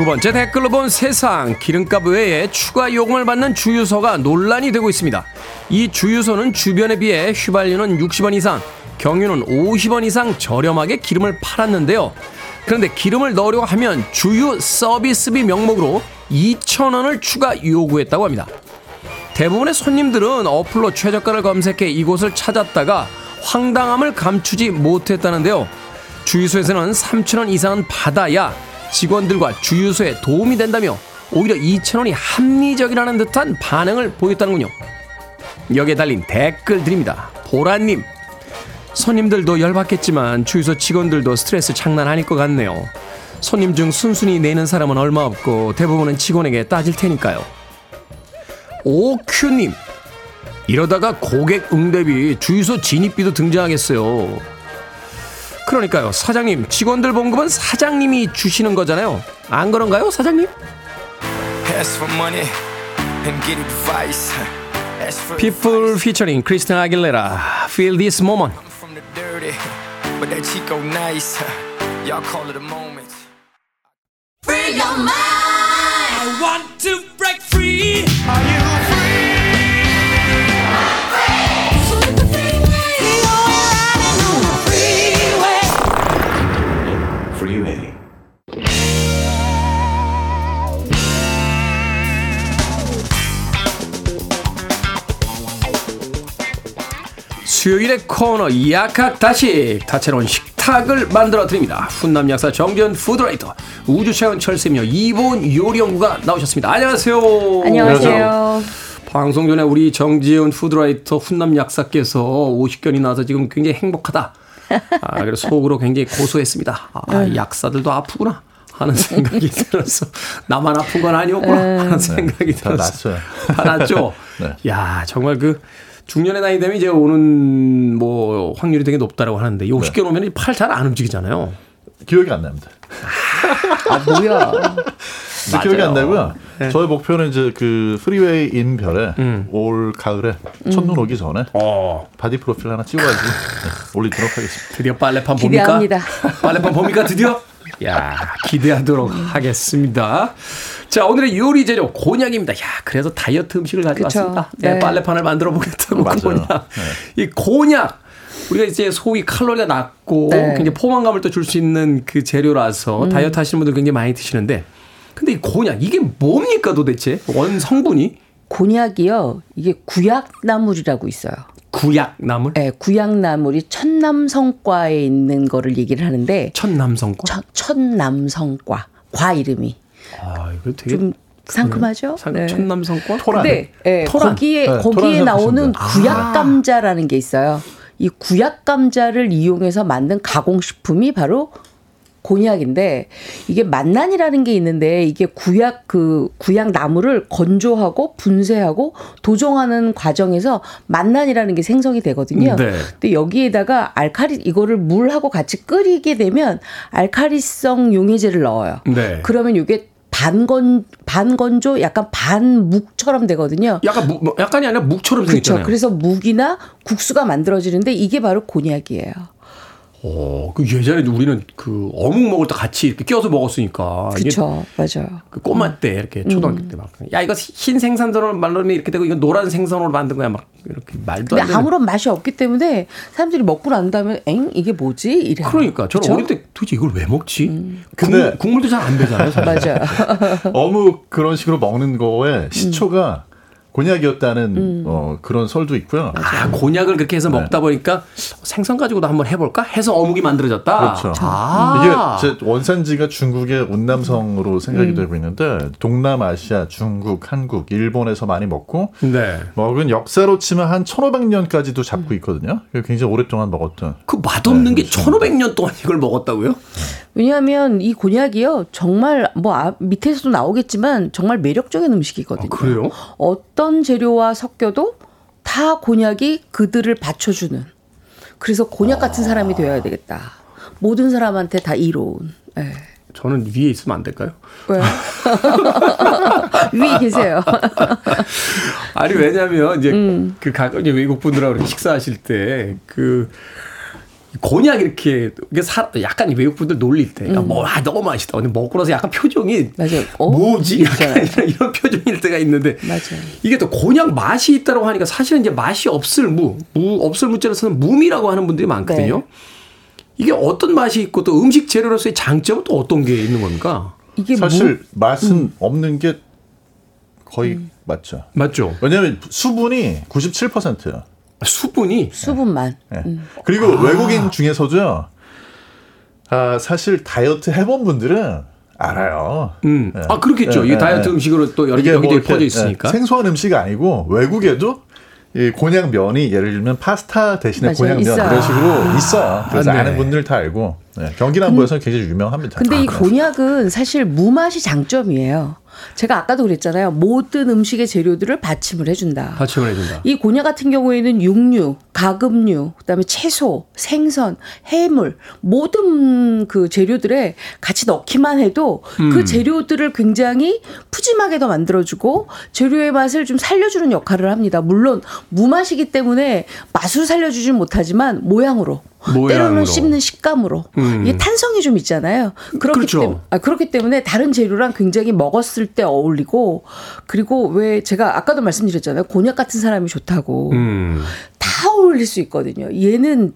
두 번째 댓글로 본 세상 기름값 외에 추가 요금을 받는 주유소가 논란이 되고 있습니다. 이 주유소는 주변에 비해 휘발유는 60원 이상, 경유는 50원 이상 저렴하게 기름을 팔았는데요. 그런데 기름을 넣으려고 하면 주유 서비스비 명목으로 2,000원을 추가 요구했다고 합니다. 대부분의 손님들은 어플로 최저가를 검색해 이곳을 찾았다가 황당함을 감추지 못했다는데요. 주유소에서는 3,000원 이상은 받아야 직원들과 주유소에 도움이 된다며 오히려 2,000원이 합리적이라는 듯한 반응을 보였다는군요. 여기에 달린 댓글 드립니다. 보라님, 손님들도 열받겠지만 주유소 직원들도 스트레스 장난 아닐 것 같네요. 손님 중 순순히 내는 사람은 얼마 없고 대부분은 직원에게 따질 테니까요. 오큐님, 이러다가 고객 응대비 주유소 진입비도 등장하겠어요. 그러니까요, 사장님, 직원들 봉급은 사장님이 주시는 거잖아요. 안 그런가요, 사장님? Ask for money and get advice. Ask for People featuring Christina Aguilera, Feel This Moment. from the dirty, 수요일의 코너 약학다시 다채로운 식탁을 만들어 드립니다. 훈남 약사 정전 푸드라이터 우주체험 철새며 이보은 요리연구가 나오셨습니다. 안녕하세요. 안녕하세요. 방송 전에 우리 정지은 푸드라이터 훈남 약사께서 50견이 나서 지금 굉장히 행복하다. 아, 그래서 속으로 굉장히 고소했습니다. 아, 약사들도 아프구나. 하는 생각이 *laughs* 들어서 나만 아픈 건 아니었구나 하는 생각이 다 들었어요. 났어요. 다 났죠. *laughs* 네. 야 정말 그 중년의 나이 되면 이제 오는 뭐 확률이 되게 높다라고 하는데 이 50견 오면 팔 잘 안 움직이잖아요. 기억이 안 납니다. 아, 뭐야. 기억이 안 나고요. 네. 저의 목표는 이제 그 프리웨이 인별에 올 가을에 첫눈 오기 전에 음. 어, body 프로필 하나 찍어가지고 네, 올리도록 하겠습니다. 드디어 빨래판 봅니까? 기대합니다. 빨래판 봅니까 드디어? 야 기대하도록 하겠습니다. 자 오늘의 요리 재료 곤약입니다. 야 그래서 다이어트 음식을 가져왔습니다. 네, 네. 빨래판을 만들어 보겠다고. 곤약. 이 곤약 우리가 이제 소위 칼로리가 낮고 네. 굉장히 포만감을 또 줄 수 있는 그 재료라서 음. 다이어트 하시는 분들 굉장히 많이 드시는데 근데 이 곤약 이게 뭡니까 도대체 원 성분이 곤약이요. 이게 구약나물이라고 있어요. 구약나물 네, 구약나물이 천남성과에 있는 거를 얘기를 하는데 천남성과 천, 천남성과 과 이름이 아 이거 되게 좀 상큼하죠? 상- 네. 천남성과 토란. 근데 예, 토란. 거기에 네, 거기에 나오는. 구약 감자라는 게 있어요. 이 구약 감자를 이용해서 만든 가공 식품이 바로 곤약인데 이게 만난이라는 게 있는데 이게 구약 그 구약 나무를 건조하고 분쇄하고 도정하는 과정에서 만난이라는 게 생성이 되거든요. 네. 근데 여기에다가 알카리 이거를 물하고 같이 끓이게 되면 알카리성 용해제를 넣어요. 네. 그러면 이게 반건 반건조 약간 반묵처럼 되거든요. 약간 무, 뭐 약간이 아니라 묵처럼 그렇죠. 생겼잖아요. 그래서 묵이나 국수가 만들어지는데 이게 바로 곤약이에요. 어, 그 예전에 우리는 그 어묵 먹을 때 같이 이렇게 껴서 먹었으니까. 그렇죠. 맞아요. 그 꼬마 때 이렇게 초등학교 때 막. 야, 이거 흰 생선으로 만들면 이렇게 되고 이거 노란 생선으로 만든 거야. 막 이렇게 말도 안 근데 되는. 아무런 맛이 없기 때문에 사람들이 먹고 난 다음에 엥 이게 뭐지? 이래. 그러니까 저는 그쵸? 어릴 때 도대체 이걸 왜 먹지? 근데- 국물, 국물 도 잘 안 배잖아요. 사실. 맞아요. *laughs* 어묵 그런 식으로 먹는 거에 시초가 곤약이었다는 음. 어, 그런 설도 있고요. 아, 곤약을 그렇게 해서 먹다 보니까 생선 가지고도 한번 해볼까? 해서 어묵이 만들어졌다. 그렇죠. 아. 이게 제 원산지가 중국의 운남성으로 생각이 되고 있는데 동남아시아, 중국, 한국, 일본에서 많이 먹고 네. 먹은 역사로 치면 한 1500년까지도 잡고 있거든요. 굉장히 오랫동안 먹었던. 그 맛없는 네, 게 1500년 동안 이걸 먹었다고요? 왜냐하면 이 곤약이요 정말 뭐 앞- 밑에서도 나오겠지만 정말 매력적인 음식이거든요. 아, 그래요? 어떤 재료와 섞여도 다 곤약이 그들을 받쳐주는. 그래서 곤약 같은 사람이 되어야 되겠다. 모든 사람한테 다 이로운. 예. 저는 위에 있으면 안 될까요? 왜요? *laughs* 위에 계세요. *laughs* 아니 왜냐면 이제 음. 그 가끔 이제 외국 분들하고 식사하실 때 그 곤약 이렇게 이게 사, 약간 외국 분들 놀릴 때, 야, 뭐, 아, 너무 맛있다. 근데 먹고 나서 약간 표정이 음. 맞아요. 어? 뭐지? 약간. *laughs* 이런, 이런 표정일 때가 있는데 맞아요. 이게 또 곤약 맛이 있다고 하니까 사실은 이제 맛이 없을 무, 무 없을 무자를 쓰는 무미라고 하는 분들이 많거든요. 네. 이게 어떤 맛이 있고 또 음식 재료로서의 장점은 또 어떤 게 있는 겁니까? 이게 사실 맛은 음. 없는 게 거의 맞죠. 맞죠? 왜냐하면 수분이 97%예요. 수분이 수분만. 예. 음. 그리고 외국인 중에서도요. 아, 사실 다이어트 해본 분들은 알아요. 음. 예. 아, 그렇겠죠. 예, 이게 예, 다이어트 예. 음식으로 또 여기, 이게 여기저기 뭐 퍼져 예, 있으니까. 생소한 음식이 아니고 외국에도 이 곤약 면이 예를 들면 파스타 대신에 맞아요. 곤약 면 있어요. 그런 식으로 있어요. 그래서 아, 네. 아는 분들 다 알고 네, 경기 남부에서 는 굉장히 유명합니다. 근데 이 아, 곤약은 사실 무맛이 장점이에요. 제가 아까도 그랬잖아요. 모든 음식의 재료들을 받침을 해준다. 받침을 해준다. 이 곤약 같은 경우에는 육류, 가금류, 그다음에 채소, 생선, 해물 모든 그 재료들에 같이 넣기만 해도 음. 그 재료들을 굉장히 푸짐하게 더 만들어주고 재료의 맛을 좀 살려주는 역할을 합니다. 물론 무맛이기 때문에 맛을 살려주진 못하지만 모양으로. 모양으로. 때로는 씹는 식감으로 음. 이게 탄성이 좀 있잖아요. 그렇기 그렇죠. 때문에 아, 그렇기 때문에 다른 재료랑 굉장히 먹었을 때 어울리고 그리고 왜 제가 아까도 말씀드렸잖아요. 곤약 같은 사람이 좋다고 음. 다 어울릴 수 있거든요. 얘는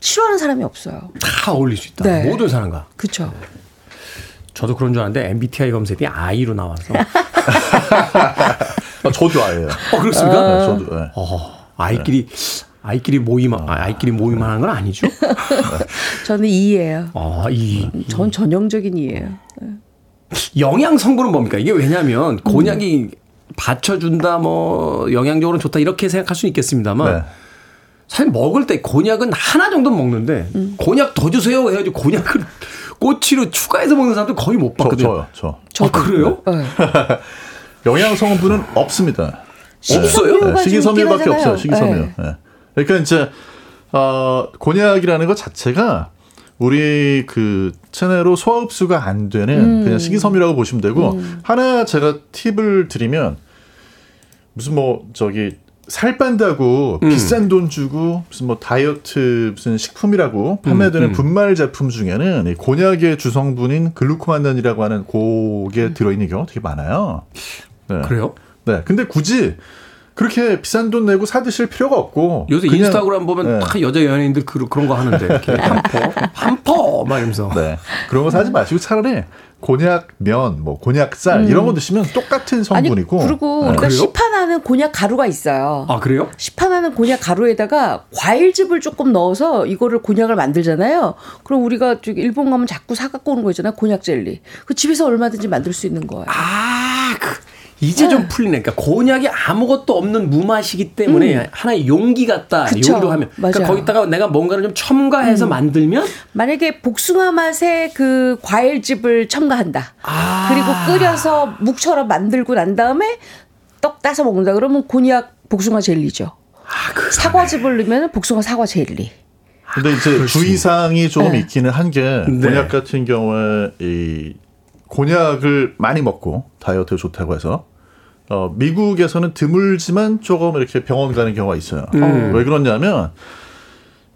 싫어하는 사람이 없어요. 다 어울릴 수 있다. 네. 모든 사람과. 그렇죠. 저도 그런 줄 알았는데 MBTI 검색이 I로 나와서. *laughs* 아, 저도 아예요. 어, 그렇습니까? 네, 저도. 네. 어, 아이끼리, 아이끼리 모임, 아, 아이끼리 모임하는 건 아니죠? *laughs* 저는 이예요. 아, 이. 전 전형적인 이예요. 영양 성분은 뭡니까? 이게 왜냐면 곤약이 받쳐준다, 뭐, 영양적으로 좋다, 이렇게 생각할 수는 있겠습니다만. 네. 사실 먹을 때 곤약은 하나 정도는 먹는데, 곤약 더 주세요 해가지고 곤약을 꼬치로 추가해서 먹는 사람들 거의 못 저, 봤거든요. 저요, 저. 아, 그래요? 네. *laughs* 영양 성분은 없습니다. 식이섬유가 네, 좀 식이섬유밖에 없어요. 식이섬유. 네. 네. 그러니까 이제 어, 곤약이라는 것 자체가 우리 그 체내로 소화 흡수가 안 되는 음. 그냥 식이섬유라고 보시면 되고 하나 제가 팁을 드리면 무슨 뭐 저기 살 뺀다고 음. 비싼 돈 주고 무슨 뭐 다이어트 무슨 식품이라고 판매되는 음. 분말 제품 중에는 이 곤약의 주성분인 글루코만단이라고 하는 고게 들어있는 경우가 되게 많아요. 네. 그래요? 네. 근데 굳이 그렇게 비싼 돈 내고 사 드실 필요가 없고 요새 그냥- 인스타그램 보면 네. 다 여자 연예인들 그, 그런 거 하는데 이렇게 *laughs* 한퍼 한퍼 막 이러면서 네. 그런 거 사지 마시고 차라리 곤약 면, 뭐 곤약 쌀 이런 거 드시면 똑같은 음. 아니 성분이고. 그리고 네. 우리가? 시판하는 곤약 가루가 있어요. 아 그래요? 시판하는 곤약 가루에다가 과일즙을 조금 넣어서 이거를 곤약을 만들잖아요. 그럼 우리가 저기 일본 가면 자꾸 사 갖고 오는 거 있잖아요. 곤약 젤리. 그 집에서 얼마든지 만들 수 있는 거예요. 아, 그 이제 좀 풀리네. 그러니까 곤약이 아무것도 없는 무맛이기 때문에 음. 하나의 용기 같다. 그쵸. 요리로 하면. 그러니까 맞아요. 거기다가 내가 뭔가를 좀 첨가해서 음. 만들면 만약에 복숭아 맛의 그 과일즙을 첨가한다. 아. 그리고 끓여서 묵처럼 만들고 난 다음에 떡 따서 먹는다. 그러면 곤약 복숭아 젤리죠. 아, 사과즙을 넣으면 복숭아 사과 젤리. 근데 이제 주의사항이 조금 네. 있기는 한게 네. 곤약 같은 경우에 이 곤약을 많이 먹고 다이어트에 좋다고 해서 어, 미국에서는 드물지만 조금 이렇게 병원 가는 경우가 있어요. 음. 왜 그러냐면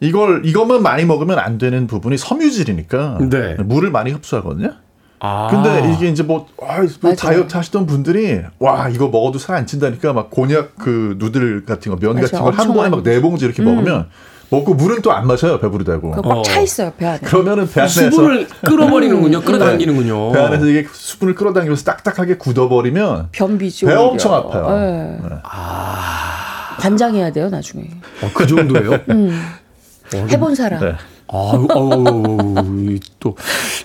이걸 이것만 많이 먹으면 안 되는 부분이 섬유질이니까 네. 물을 많이 흡수하거든요. 아. 근데 이게 이제 뭐, 아, 뭐 다이어트 하시던 분들이 와 이거 먹어도 살 안 찐다니까 막 곤약 그 누들 같은 거 면 같은 걸한 엄청 번에 막 네 봉지 이렇게 음. 먹으면 먹고 물은 또 안 마셔요 배부르다고. 그거 꽉차 있어요 배 안에. 그러면은 배 안에서 수분을 *laughs* 끌어버리는군요. 끌어당기는군요. 배 안에서 이게 수분을 끌어당기면서 딱딱하게 굳어버리면 변비죠. 배. 엄청 아파요. 네. 관장해야 돼요 나중에. 어, 그 정도예요? 음. 해본 사람. 네. 아우, 아우, 또,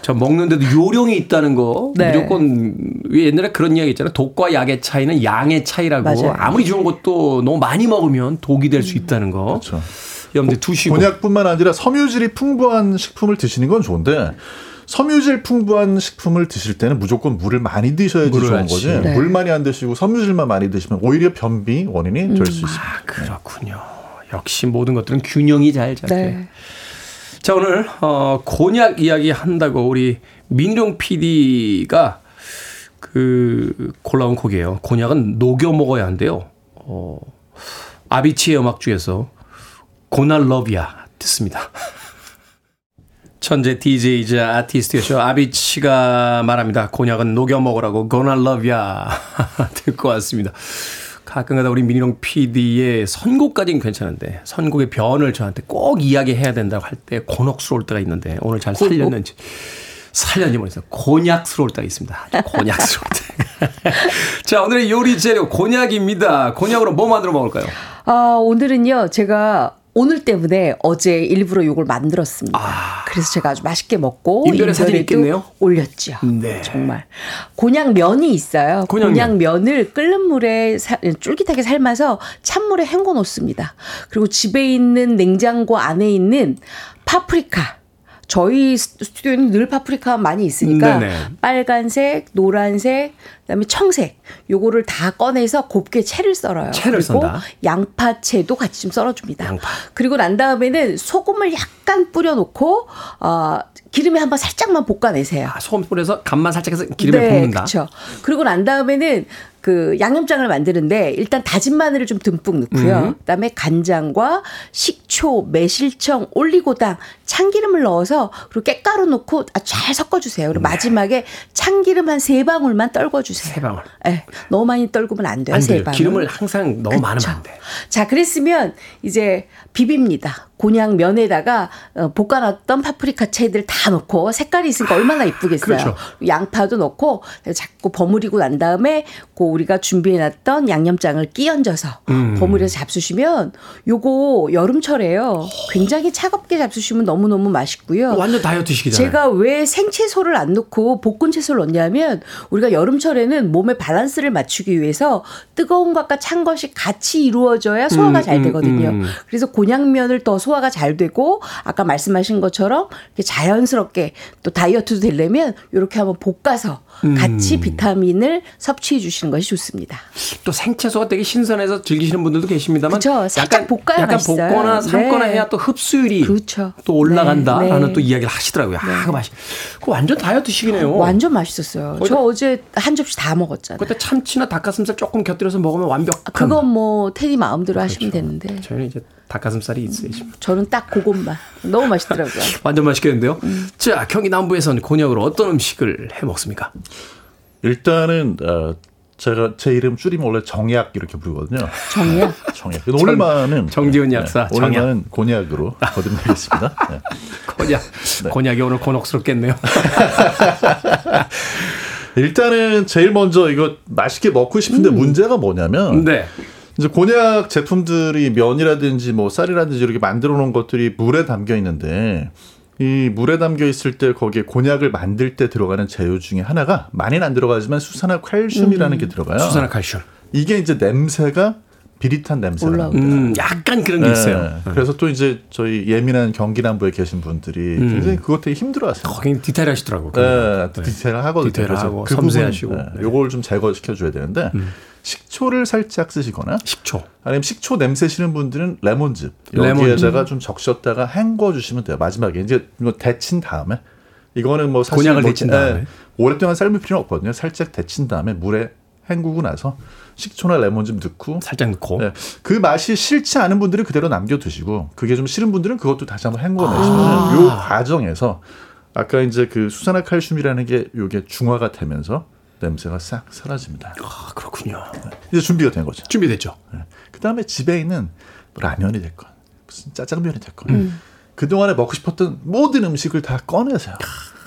자, 먹는데도 요령이 있다는 거. 네. 무조건, 왜 옛날에 그런 이야기 있잖아요. 독과 약의 차이는 양의 차이라고. 맞아요. 아무리 좋은 것도 너무 많이 먹으면 독이 될수 있다는 거. 그렇죠. 염두에 두시고. 곤약뿐만 아니라 섬유질이 풍부한 식품을 드시는 건 좋은데 섬유질 풍부한 식품을 드실 때는 무조건 물을 많이 드셔야지 물을 좋은 많이 거지. 네. 물 많이 안 드시고 섬유질만 많이 드시면 오히려 변비 원인이 될수 있습니다. 아, 그렇군요. 역시 모든 것들은 균형이 잘 잡혀요. 네. 자, 오늘, 어, 곤약 이야기 한다고 우리 민룡 PD가 그 골라온 곡이에요. 곤약은 녹여 먹어야 한대요. 어, 아비치의 음악 중에서 고날 러비야 듣습니다. 천재 DJ이자 아티스트였죠. 아비치가 말합니다. 곤약은 녹여 먹으라고 고날 러비야 *laughs* 듣고 왔습니다. 가끔가다 우리 민희룡 PD의 선곡까지는 괜찮은데 선곡의 변을 저한테 꼭 이야기해야 된다고 할 때 곤혹스러울 때가 있는데 오늘 잘 살렸는지 살렸는지 모르겠어요. 곤약스러울 때가 있습니다. 곤약스러울 때. *laughs* 자 오늘의 요리 재료 곤약입니다. 곤약으로 뭐 만들어 먹을까요? 아 오늘은요 제가 오늘 때문에 어제 일부러 요걸 만들었습니다. 그래서 제가 아주 맛있게 먹고 인별의 사진이 인별에도 있겠네요? 올렸죠. 네. 정말 곤약 면이 있어요. 곤약면. 곤약 면을 끓는 물에 사- 쫄깃하게 삶아서 찬물에 헹궈 놓습니다. 그리고 집에 있는 냉장고 안에 있는 파프리카 저희 스튜디오에는 늘 파프리카 많이 있으니까 네네. 빨간색, 노란색, 그다음에 청색 요거를 다 꺼내서 곱게 채를 썰어요. 채를 그리고 썬다. 양파채도 같이 좀 썰어줍니다. 양파. 그리고 난 다음에는 소금을 약간 뿌려놓고 어, 기름에 한번 살짝만 볶아내세요. 아, 소금 뿌려서 간만 살짝 해서 기름에 네, 볶는다. 그렇죠. 그리고 난 다음에는 그 양념장을 만드는데 일단 다진 마늘을 좀 듬뿍 넣고요. 음. 그다음에 간장과 식초, 매실청, 올리고당, 참기름을 넣어서 그리고 깻가루 넣고 아주 잘 섞어주세요. 그리고 마지막에 참기름 한 세 방울만 떨궈주세요. 세 방울. 네, 너무 많이 떨구면 안 돼요. 안세 돼요. 방울. 기름을 항상 너무 많으면 그쵸. 안 돼. 자, 그랬으면 이제 비빕니다. 곤약 면에다가 어, 볶아놨던 파프리카 채들 다 넣고 색깔이 있으니까 얼마나 이쁘겠어요. 그렇죠. 양파도 넣고 자꾸 버무리고 난 다음에 그 우리가 준비해놨던 양념장을 끼얹어서 음. 버무려서 잡수시면 요거 여름철에요. 굉장히 차갑게 잡수시면 너무 너무 맛있고요. 완전 다이어트식이잖아요. 제가 왜 생채소를 안 넣고 볶은 채소를 넣냐면 우리가 여름철에는 몸의 밸런스를 맞추기 위해서 뜨거운 것과 찬 것이 같이 이루어져야 소화가 음, 잘 음, 되거든요. 음. 그래서 곤약면을 더 소화가 잘 되고 아까 말씀하신 것처럼 자연스럽게 또 다이어트도 되려면 이렇게 한번 볶아서 음. 같이 비타민을 섭취해 주시는 것이 좋습니다. 또 생채소가 되게 신선해서 즐기시는 분들도 계십니다만 그쵸. 살짝 볶아야 약간 맛있어요. 볶거나 삶거나 네. 해야 또 흡수율이 그렇죠. 또 올라간다라는 네, 네. 또 이야기를 하시더라고요. 아, 그 맛이. 그 완전 다이어트식이네요. 완전 맛있었어요. 저 거기다- 어제 한 접시 다 먹었잖아요. 그때 참치나 닭가슴살 조금 곁들여서 먹으면 완벽한. 그건 뭐 테디 마음대로 하시면 그렇죠. 되는데 저희는 이제 닭가슴살이 있어야지. 저는 딱 그것만 너무 맛있더라고요. *laughs* 완전 맛있겠는데요. 음. 자, 경기 남부에서는 곤약으로 어떤 음식을 해 먹습니까? 일단은 어, 제가 제 이름 줄이면 원래 정약 이렇게 부르거든요. 정약. 정약. 근데 오늘만은 정지훈 약사, 네, 오늘만은 곤약으로 거듭내겠습니다. 네. *laughs* 곤약. 곤약이 오늘 곤혹스럽겠네요. *laughs* 일단은 제일 먼저 이거 맛있게 먹고 싶은데 문제가 뭐냐면 네. 이제 곤약 제품들이 면이라든지 뭐 쌀이라든지 이렇게 만들어 놓은 것들이 물에 담겨 있는데 이 물에 담겨 있을 때 거기에 곤약을 만들 때 들어가는 재료 중에 하나가 많이는 안 들어가지만 수산화 칼슘이라는 음. 게 들어가요. 수산화 칼슘. 이게 이제 냄새가 비릿한 냄새가 납니다. 음, 약간 그런 게 있어요. 네. 그래서 또 이제 저희 예민한 경기 남부에 계신 분들이 음. 굉장히 그것 되게 힘들어하세요. 거긴 디테일하시더라고. 네, 디테일하거든요. 디테일하고 섬세하시고. 네, 네. 요걸 좀 제거시켜 줘야 되는데 식초를 살짝 쓰시거나 식초. 아니면 식초 냄새 싫은 분들은 레몬즙 레몬즙. 여기에다가 좀 적셨다가 헹궈 주시면 돼요. 마지막에 이제 이거 데친 다음에 이거는 뭐 사실 곤약을 뭐, 데친 다음에. 네, 오랫동안 삶을 필요는 없거든요. 살짝 데친 다음에 물에 헹구고 나서 식초나 레몬즙 넣고 살짝 넣고 네, 그 맛이 싫지 않은 분들은 그대로 남겨 두시고 그게 좀 싫은 분들은 그것도 다시 한번 헹궈 내시면 아. 요 과정에서 아까 이제 그 수산화 칼슘이라는 게 요게 중화가 되면서 냄새가 싹 사라집니다. 아, 그렇군요. 이제 준비가 된 거죠. 준비됐죠. 그 다음에 집에 있는 뭐 라면이 됐건 무슨 짜장면이 됐건 음. 그 동안에 먹고 싶었던 모든 음식을 다 꺼내세요.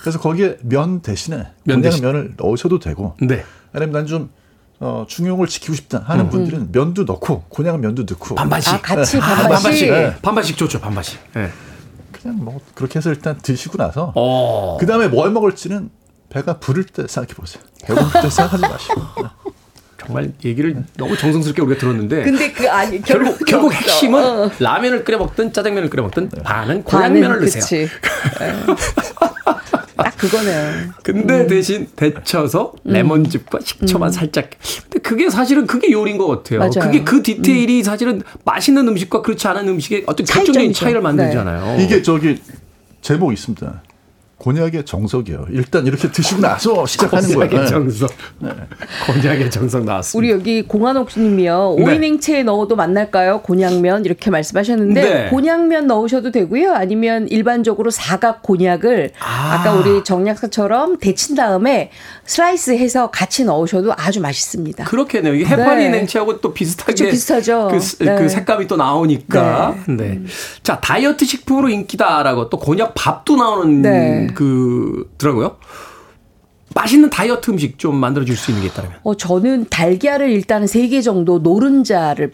그래서 거기에 면 대신에 면 그냥 대신. 면을 넣으셔도 되고 네. 아니면 난좀 어, 중용을 지키고 싶다 하는 분들은 면도 넣고 곤약 면도 넣고 반반씩. 아, 같이 네. 반반씩. 반반씩. 네. 반반씩 좋죠. 반반씩. 네. 그냥 뭐 그렇게 해서 일단 드시고 나서 어. 그 다음에 뭘 먹을지는 배가 부를 때 생각해 보세요. 배고플 때 생각하지 마시고. *laughs* 정말 얘기를 너무 정성스럽게 우리가 들었는데 근데 그 아니 결국 결국. 핵심은 어. 라면을 끓여 먹든 짜장면을 끓여 먹든 반은 반은 곤약면을 넣으세요. 그치. 예. 딱 그거네요. 근데 음. 대신 데쳐서 레몬즙과 식초만 살짝. 근데 그게 사실은 그게 요리인 것 같아요. 맞아요. 그게 그 디테일이 사실은 맛있는 음식과 그렇지 않은 음식의 어떤 결정적인. 차이를 만들잖아요. 이게 저기 제목 있습니다. 곤약의 정석이에요. 일단 이렇게 드시고 나서 *laughs* 시작하는 거예요. 곤약의 네. 정석. 곤약의 정석 나왔습니다. 우리 여기 공한옥님이요. 네. 오이냉채에 넣어도 맛날까요? 곤약면 이렇게 말씀하셨는데 네. 곤약면 넣으셔도 되고요. 아니면 일반적으로 사각 곤약을 아. 까 우리 정약사처럼 데친 다음에 슬라이스해서 같이 넣으셔도 아주 맛있습니다. 그렇겠네요. 이게 해파리 네. 냉채하고 또 비슷하게 그쵸, 비슷하죠. 그, 스- 네. 그 색감이 또 나오니까. 네. 자 다이어트 식품으로 인기다라고 또 곤약 밥도 나오는 네. 그 더라고요. 맛있는 다이어트 음식 좀 만들어 줄 수 있는 게 있다면. 어, 저는 달걀을 일단 세개 정도 노른자를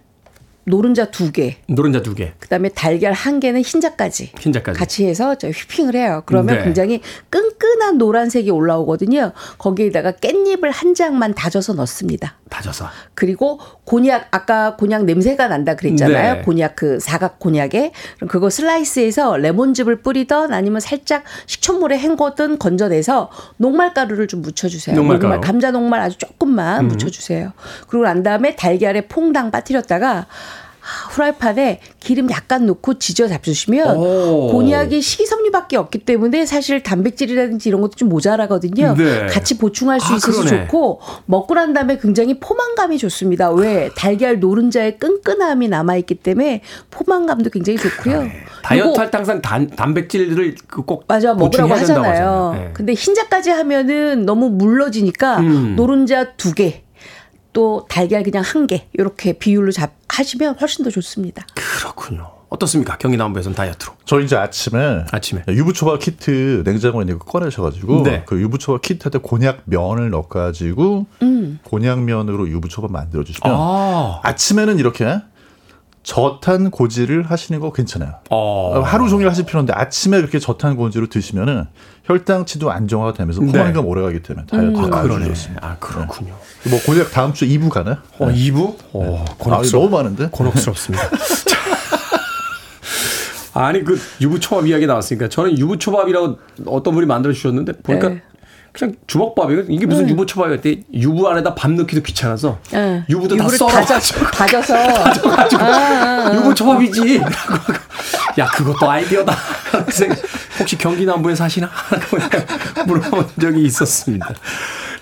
노른자 두 개, 노른자 두 개, 그다음에 달걀 한 개는 흰자까지 흰자까지. 같이 해서 저 휘핑을 해요. 그러면 네. 굉장히 끈끈한 노란색이 올라오거든요. 거기에다가 깻잎을 한 장만 다져서 넣습니다. 다져서. 그리고 곤약 아까 곤약 냄새가 난다 그랬잖아요. 네. 곤약 그 사각 곤약에 그럼 그거 슬라이스해서 레몬즙을 뿌리던 아니면 살짝 식초물에 헹궈든 건져내서 녹말가루를 좀 묻혀주세요. 녹말가루. 녹말, 감자 녹말 아주 조금만 음. 묻혀주세요. 그리고 난 다음에 달걀에 퐁당 빠뜨렸다가 아, 후라이팬에 기름 약간 넣고 지져 잡수시면 오. 곤약이 식이섬유밖에 없기 때문에 사실 단백질이라든지 이런 것도 좀 모자라거든요. 네. 같이 보충할 수 아, 있어서 그러네. 좋고 먹고 난 다음에 굉장히 포만감이 좋습니다. 왜 달걀 노른자의 끈끈함이 남아 있기 때문에 포만감도 굉장히 좋고요. 다이어트 그리고 할때 항상 단, 단백질들을 그꼭 맞아 먹으라고. 하잖아요. 네. 근데 흰자까지 하면은 너무 물러지니까 음. 노른자 두 개. 또 달걀 그냥 한 개 이렇게 비율로 잡 하시면 훨씬 더 좋습니다. 그렇군요. 어떻습니까? 경기남부에서는 다이어트로. 저 이제 아침에 아침에 유부초밥 키트 냉장고에 있는 거 꺼내셔가지고 네. 그 유부초밥 키트에 곤약 면을 넣어가지고 음. 곤약 면으로 유부초밥 만들어 주시면 아. 아침에는 이렇게 저탄 고지를 하시는 거 괜찮아요. 어. 하루 종일 하실 필요인데 아침에 그렇게 저탄 고지로 드시면은 혈당치도 안정화가 되면서 네. 포만감 오래 가기 때문에 다이어트 아, 아주 그러네. 좋습니다. 아, 그렇군요. 뭐 곤약 다음 주 2부 가나요? 어, 2부? 어, 아, 곤혹스럽, 너무 많은데? 곤혹스럽습니다. 자. *laughs* 아니, 그 유부초밥 이야기 나왔으니까 저는 유부초밥이라고 어떤 분이 만들어 주셨는데 보니까 네. 그냥 주먹밥이에요. 이게 무슨 유부초밥이야? 그때 유부 안에다 밥 넣기도 귀찮아서 예. 유부도 다 썰어가지고 다져, *laughs* 다져서 가지고 아, 유부초밥이지. 라고 하고, 야 그것도 아이디어다. *laughs* 혹시 경기 남부에 사시나? *laughs* 물어본 적이 있었습니다.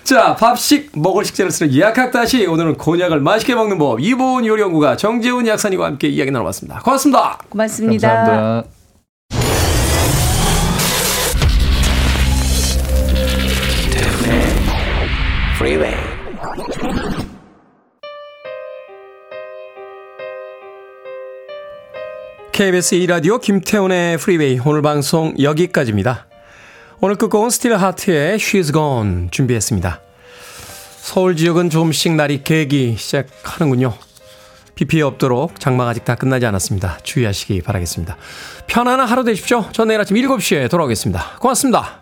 자, 밥식 먹을 식재를 쓰는 예약학다시 오늘은 곤약을 맛있게 먹는 법 이보은 요리연구가 정재훈 약사님과 함께 이야기 나눠봤습니다. 고맙습니다. 고맙습니다. 감사합니다. Freeway. KBS 2라디오 김태훈의 프리웨이 오늘 방송 여기까지입니다. 오늘 끝곡은 스틸하트의 She's Gone 준비했습니다. 서울 지역은 조금씩 날이 개기 시작하는군요. 비 피해 없도록 장마가 아직 다 끝나지 않았습니다. 주의하시기 바라겠습니다. 편안한 하루 되십시오. 전 내일 아침 7시에 돌아오겠습니다. 고맙습니다.